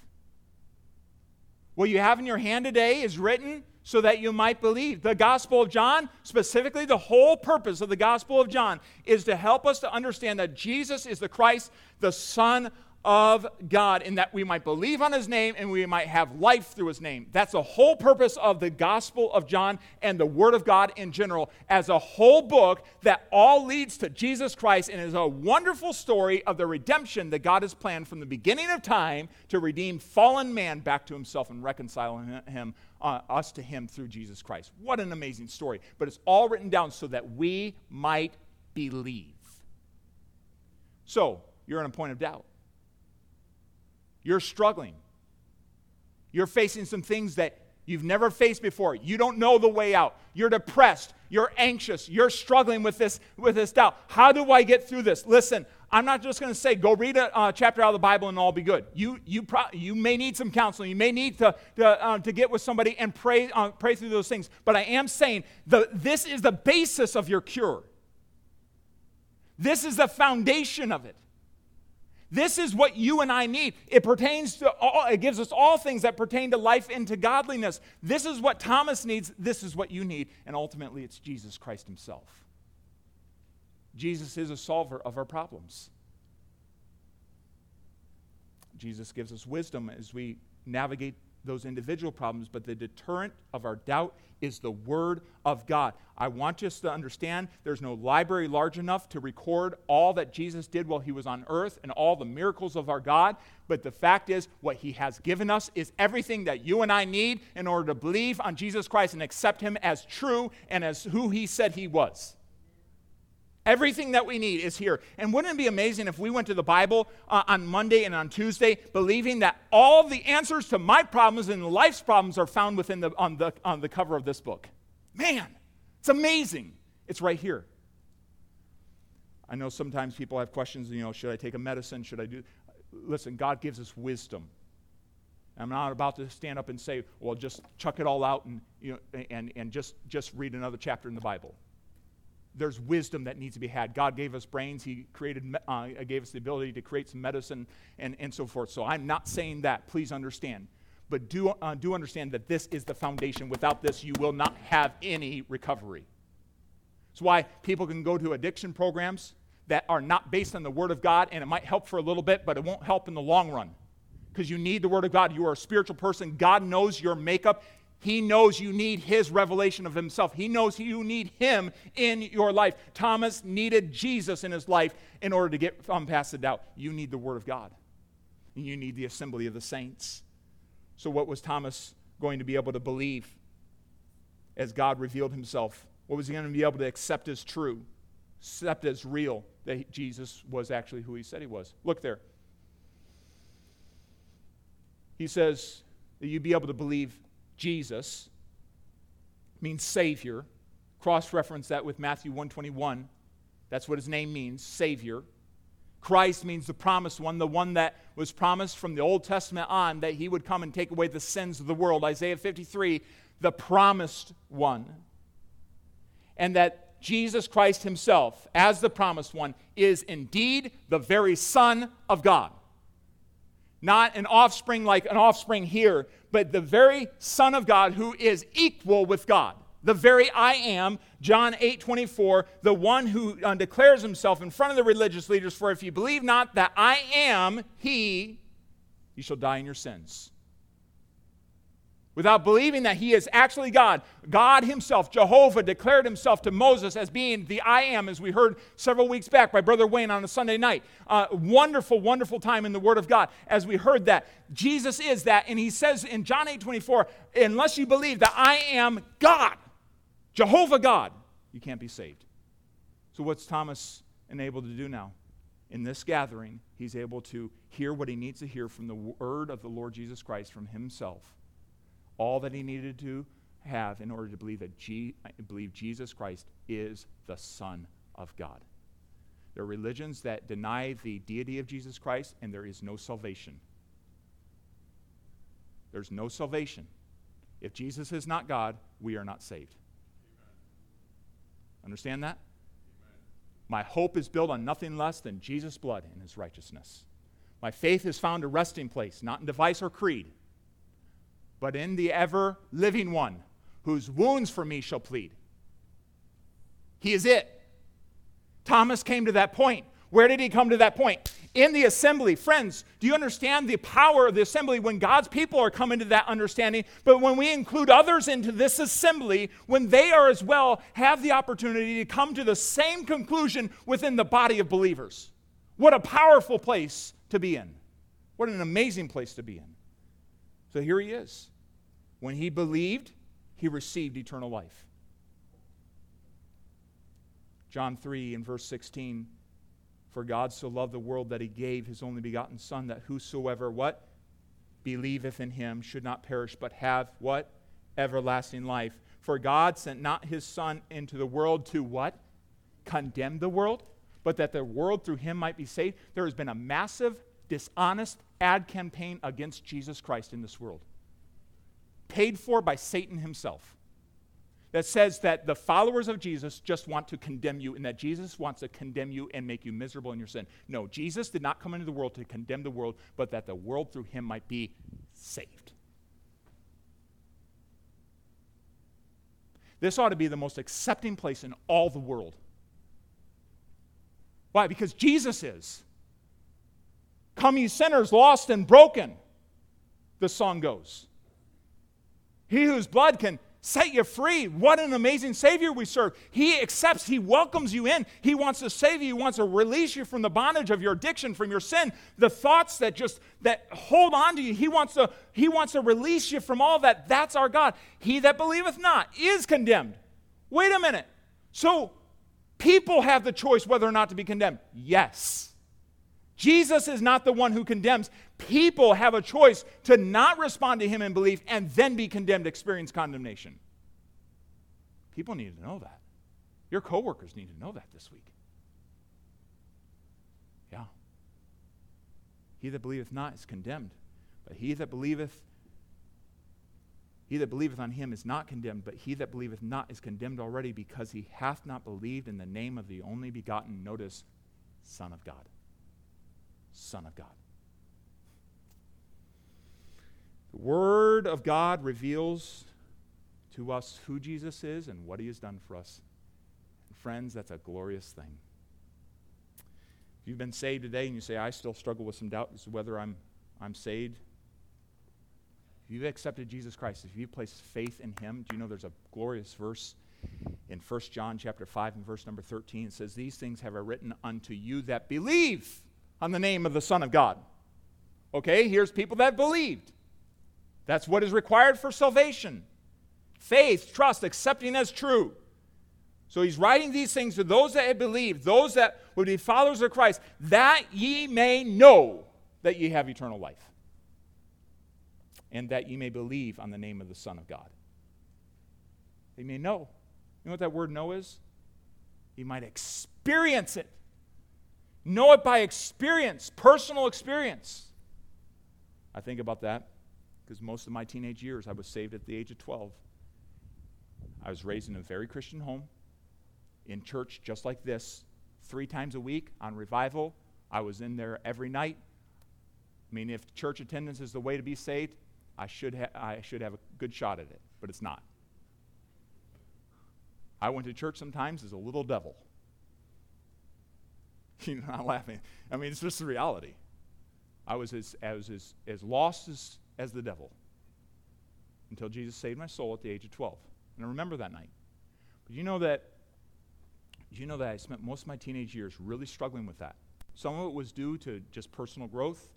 S2: What you have in your hand today is written so that you might believe. The Gospel of John, specifically the whole purpose of the Gospel of John, is to help us to understand that Jesus is the Christ, the Son of God, in that we might believe on his name and we might have life through his name. That's the whole purpose of the Gospel of John and the Word of God in general, as a whole book that all leads to Jesus Christ and is a wonderful story of the redemption that God has planned from the beginning of time to redeem fallen man back to himself and reconcile him, uh, us to him through Jesus Christ. What an amazing story. But it's all written down so that we might believe. So, you're in a point of doubt. You're struggling. You're facing some things that you've never faced before. You don't know the way out. You're depressed. You're anxious. You're struggling with this, with this doubt. How do I get through this? Listen, I'm not just going to say go read a uh, chapter out of the Bible and all be good. You, you, pro- you may need some counseling. You may need to, to, uh, to get with somebody and pray, uh, pray through those things. But I am saying the, this is the basis of your cure. This is the foundation of it. This is what you and I need. It pertains to all, it gives us all things that pertain to life and to godliness. This is what Thomas needs. This is what you need. And ultimately, it's Jesus Christ Himself. Jesus is a solver of our problems. Jesus gives us wisdom as we navigate those individual problems, but the deterrent of our doubt is the Word of God. I want us to understand there's no library large enough to record all that Jesus did while he was on earth and all the miracles of our God, but the fact is, what he has given us is everything that you and I need in order to believe on Jesus Christ and accept him as true and as who he said he was. Everything that we need is here. And wouldn't it be amazing if we went to the Bible uh, on Monday and on Tuesday believing that all the answers to my problems and life's problems are found within the, on, the, on the cover of this book? Man, it's amazing. It's right here. I know sometimes people have questions, you know, should I take a medicine? Should I do. Listen, God gives us wisdom. I'm not about to stand up and say, well, just chuck it all out and, you know, and, and just, just read another chapter in the Bible there's wisdom that needs to be had. God gave us brains. He created, uh, gave us the ability to create some medicine and, and so forth. So I'm not saying that. Please understand. But do, uh, do understand that this is the foundation. Without this, you will not have any recovery. It's why people can go to addiction programs that are not based on the Word of God, and it might help for a little bit, but it won't help in the long run. Because you need the Word of God. You are a spiritual person. God knows your makeup. He knows you need his revelation of himself. He knows you need him in your life. Thomas needed Jesus in his life in order to get um, past the doubt. You need the Word of God, and you need the assembly of the saints. So, what was Thomas going to be able to believe as God revealed himself? What was he going to be able to accept as true, accept as real that Jesus was actually who he said he was? Look there. He says that you'd be able to believe Jesus means Savior. Cross reference that with Matthew 121. That's what his name means, Savior. Christ means the promised one, the one that was promised from the Old Testament on that he would come and take away the sins of the world. Isaiah 53, the promised one. And that Jesus Christ himself, as the promised one, is indeed the very Son of God. Not an offspring like an offspring here, but the very Son of God who is equal with God. The very I am, John 8 24, the one who uh, declares himself in front of the religious leaders, For if you believe not that I am He, you shall die in your sins without believing that he is actually God. God himself, Jehovah, declared himself to Moses as being the I am, as we heard several weeks back by Brother Wayne on a Sunday night. Uh, wonderful, wonderful time in the Word of God as we heard that. Jesus is that, and he says in John 8 24, unless you believe that I am God, Jehovah God, you can't be saved. So, what's Thomas enabled to do now? In this gathering, he's able to hear what he needs to hear from the word of the Lord Jesus Christ from himself all that he needed to have in order to believe that G- believe Jesus Christ is the Son of God. There are religions that deny the deity of Jesus Christ, and there is no salvation. There's no salvation. If Jesus is not God, we are not saved. Understand that? My hope is built on nothing less than Jesus' blood and his righteousness. My faith has found a resting place, not in device or creed, but in the ever living one, whose wounds for me shall plead. He is it. Thomas came to that point. Where did he come to that point? in the assembly. Friends, do you understand the power of the assembly when God's people are coming to that understanding? But when we include others into this assembly, when they are as well have the opportunity to come to the same conclusion within the body of believers. What a powerful place to be in. What an amazing place to be in. So here he is. When he believed, he received eternal life. John 3 and verse 16 For God so loved the world that he gave his only begotten Son, that whosoever what? Believeth in him should not perish, but have what? Everlasting life. For God sent not his Son into the world to what? Condemn the world, but that the world through him might be saved. There has been a massive, dishonest ad campaign against Jesus Christ in this world, paid for by Satan himself that says that the followers of Jesus just want to condemn you and that Jesus wants to condemn you and make you miserable in your sin. No, Jesus did not come into the world to condemn the world, but that the world through him might be saved. This ought to be the most accepting place in all the world. Why? Because Jesus is. Come, ye sinners, lost and broken, the song goes. He whose blood can set you free. What an amazing Savior we serve. He accepts, He welcomes you in. He wants to save you. He wants to release you from the bondage of your addiction, from your sin, the thoughts that just that hold on to you. He wants to, he wants to release you from all that. That's our God. He that believeth not is condemned. Wait a minute. So people have the choice whether or not to be condemned. Yes. Jesus is not the one who condemns. People have a choice to not respond to him in belief and then be condemned, experience condemnation. People need to know that. Your coworkers need to know that this week. Yeah. He that believeth not is condemned, but he that believeth he that believeth on him is not condemned, but he that believeth not is condemned already because he hath not believed in the name of the only begotten, notice, Son of God. Son of God. The Word of God reveals to us who Jesus is and what He has done for us. And friends, that's a glorious thing. If you've been saved today and you say, I still struggle with some doubt as to whether I'm, I'm saved, if you've accepted Jesus Christ, if you've placed faith in Him, do you know there's a glorious verse in 1 John chapter 5 and verse number 13? It says, These things have I written unto you that believe on the name of the Son of God. Okay, here's people that believed. That's what is required for salvation faith, trust, accepting as true. So he's writing these things to those that have believed, those that would be followers of Christ, that ye may know that ye have eternal life, and that ye may believe on the name of the Son of God. They may know. You know what that word know is? You might experience it. Know it by experience, personal experience. I think about that because most of my teenage years I was saved at the age of 12. I was raised in a very Christian home, in church just like this, three times a week on revival. I was in there every night. I mean, if church attendance is the way to be saved, I should, ha- I should have a good shot at it, but it's not. I went to church sometimes as a little devil. You're not laughing. I mean, it's just the reality. I was as, as, as, lost as, as the devil until Jesus saved my soul at the age of 12. And I remember that night. But you know that you know that I spent most of my teenage years really struggling with that. Some of it was due to just personal growth,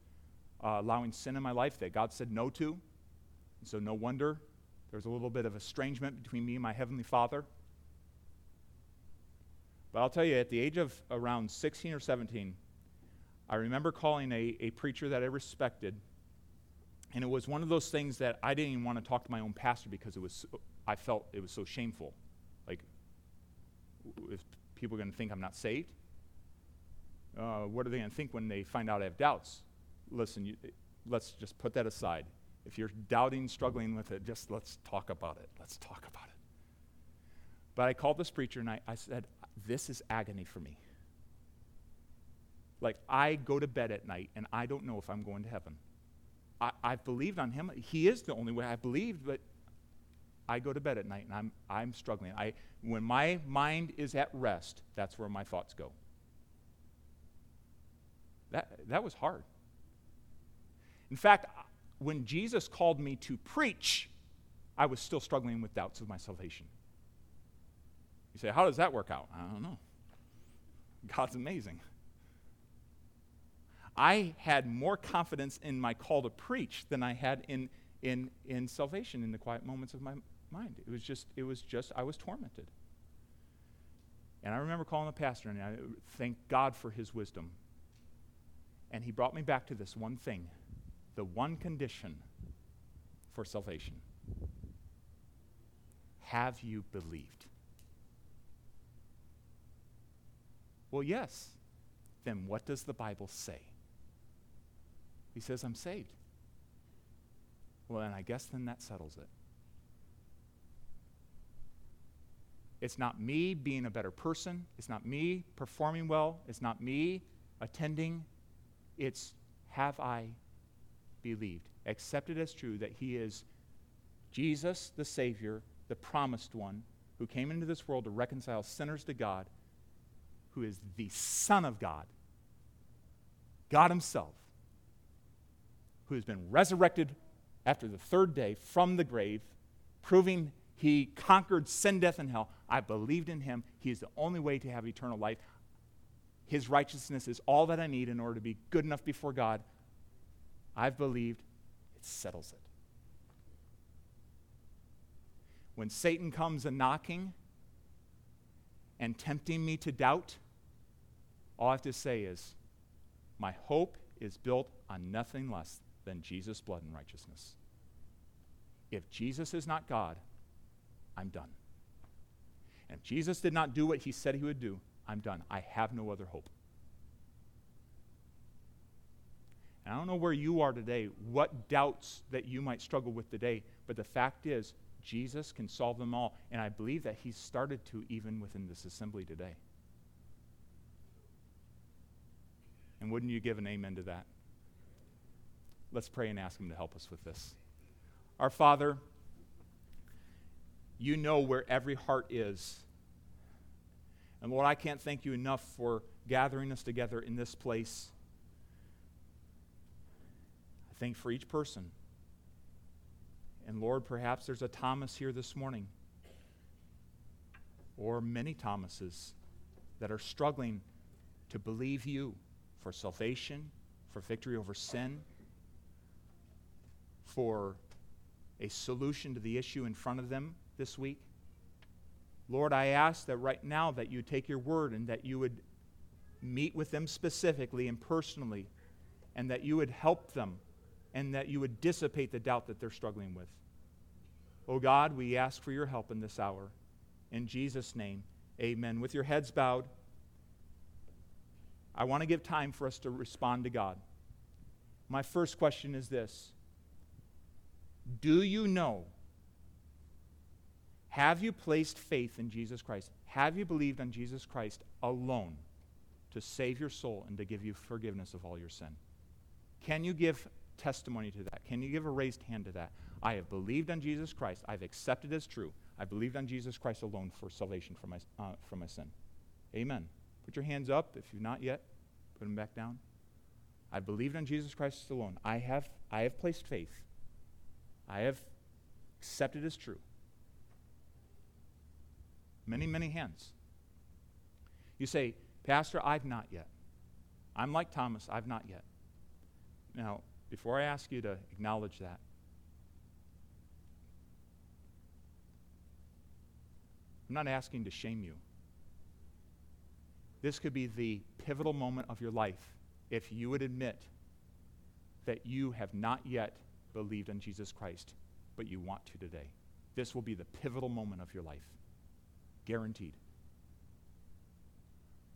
S2: uh, allowing sin in my life that God said no to. And so no wonder there was a little bit of estrangement between me and my heavenly Father. But I'll tell you, at the age of around 16 or 17, I remember calling a, a preacher that I respected. And it was one of those things that I didn't even want to talk to my own pastor because it was, I felt it was so shameful. Like, if people are going to think I'm not saved, uh, what are they going to think when they find out I have doubts? Listen, you, let's just put that aside. If you're doubting, struggling with it, just let's talk about it. Let's talk about it. But I called this preacher and I, I said, this is agony for me. Like, I go to bed at night and I don't know if I'm going to heaven. I, I've believed on him. He is the only way I believed, but I go to bed at night and I'm, I'm struggling. I, when my mind is at rest, that's where my thoughts go. That, that was hard. In fact, when Jesus called me to preach, I was still struggling with doubts of my salvation. You say, How does that work out? I don't know. God's amazing. I had more confidence in my call to preach than I had in, in, in salvation in the quiet moments of my mind. It was just, it was just, I was tormented. And I remember calling the pastor and I thank God for his wisdom. And he brought me back to this one thing the one condition for salvation. Have you believed? Well, yes. Then what does the Bible say? He says, I'm saved. Well, and I guess then that settles it. It's not me being a better person. It's not me performing well. It's not me attending. It's have I believed, accepted as true that He is Jesus, the Savior, the promised one, who came into this world to reconcile sinners to God, who is the Son of God, God Himself, who has been resurrected after the third day from the grave, proving he conquered sin, death, and hell. I believed in him. He is the only way to have eternal life. His righteousness is all that I need in order to be good enough before God. I've believed. It settles it. When Satan comes a knocking and tempting me to doubt, all I have to say is, my hope is built on nothing less than Jesus' blood and righteousness. If Jesus is not God, I'm done. And if Jesus did not do what he said he would do, I'm done. I have no other hope. And I don't know where you are today, what doubts that you might struggle with today, but the fact is, Jesus can solve them all. And I believe that he's started to even within this assembly today. And wouldn't you give an amen to that? Let's pray and ask him to help us with this. Our Father, you know where every heart is. And Lord, I can't thank you enough for gathering us together in this place. I thank for each person. And Lord, perhaps there's a Thomas here this morning, or many Thomases that are struggling to believe you for salvation, for victory over sin, for a solution to the issue in front of them this week. Lord, I ask that right now that you take your word and that you would meet with them specifically and personally, and that you would help them and that you would dissipate the doubt that they're struggling with. Oh God, we ask for your help in this hour. In Jesus' name, amen. With your heads bowed, I want to give time for us to respond to God. My first question is this Do you know have you placed faith in Jesus Christ? Have you believed on Jesus Christ alone to save your soul and to give you forgiveness of all your sin? Can you give testimony to that? Can you give a raised hand to that? I have believed on Jesus Christ. I've accepted as true. I believed on Jesus Christ alone for salvation from my, uh, from my sin. Amen. Put your hands up. If you've not yet, put them back down. I believed on Jesus Christ alone. I have, I have placed faith. I have accepted as true. Many, many hands. You say, Pastor, I've not yet. I'm like Thomas, I've not yet. Now, before I ask you to acknowledge that, I'm not asking to shame you. This could be the pivotal moment of your life if you would admit that you have not yet believed on Jesus Christ, but you want to today. This will be the pivotal moment of your life. Guaranteed.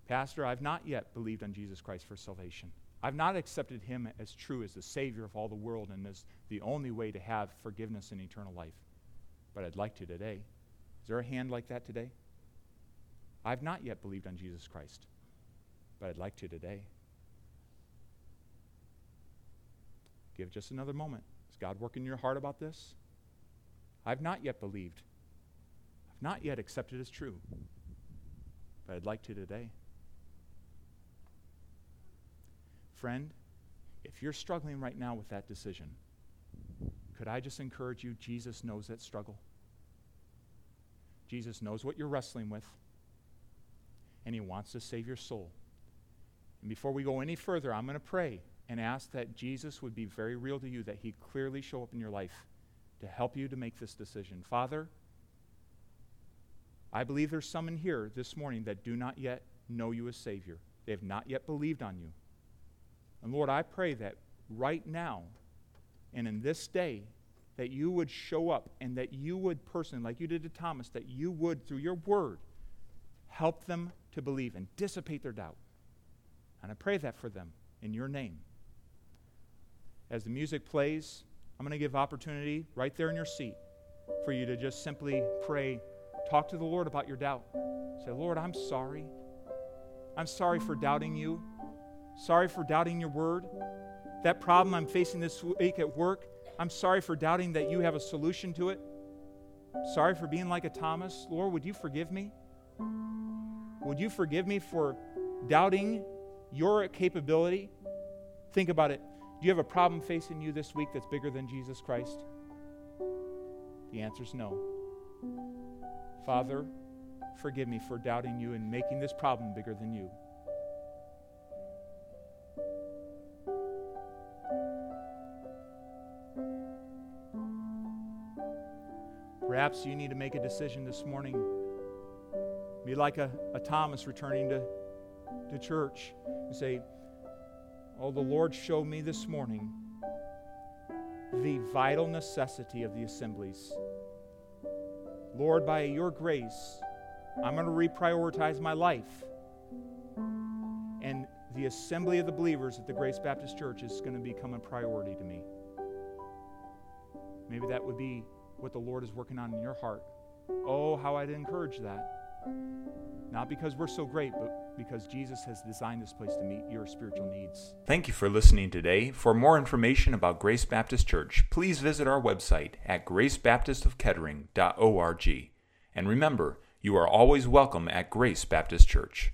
S2: Pastor, I've not yet believed on Jesus Christ for salvation. I've not accepted him as true as the Savior of all the world and as the only way to have forgiveness and eternal life. But I'd like to today. Is there a hand like that today? I've not yet believed on Jesus Christ, but I'd like to today. Give just another moment. Is God working in your heart about this? I've not yet believed I've not yet accepted as true, but I'd like to today. Friend, if you're struggling right now with that decision, could I just encourage you? Jesus knows that struggle. Jesus knows what you're wrestling with, and He wants to save your soul. And before we go any further, I'm going to pray and ask that Jesus would be very real to you, that He clearly show up in your life to help you to make this decision. Father, I believe there's some in here this morning that do not yet know you as Savior. They have not yet believed on you. And Lord, I pray that right now and in this day, that you would show up and that you would personally, like you did to Thomas, that you would, through your word, help them to believe and dissipate their doubt. And I pray that for them in your name. As the music plays, I'm going to give opportunity right there in your seat for you to just simply pray, talk to the Lord about your doubt. Say, Lord, I'm sorry. I'm sorry for doubting you. Sorry for doubting your word. That problem I'm facing this week at work, I'm sorry for doubting that you have a solution to it. Sorry for being like a Thomas. Lord, would you forgive me? Would you forgive me for doubting your capability? Think about it. Do you have a problem facing you this week that's bigger than Jesus Christ? The answer is no. Father, forgive me for doubting you and making this problem bigger than you. Perhaps you need to make a decision this morning. Be like a, a Thomas returning to, to church and say, Oh, the Lord showed me this morning the vital necessity of the assemblies. Lord, by your grace, I'm going to reprioritize my life. And the assembly of the believers at the Grace Baptist Church is going to become a priority to me. Maybe that would be what the Lord is working on in your heart. Oh, how I'd encourage that. Not because we're so great, but because Jesus has designed this place to meet your spiritual needs.
S1: Thank you for listening today. For more information about Grace Baptist Church, please visit our website at gracebaptistofkettering.org. And remember, you are always welcome at Grace Baptist Church.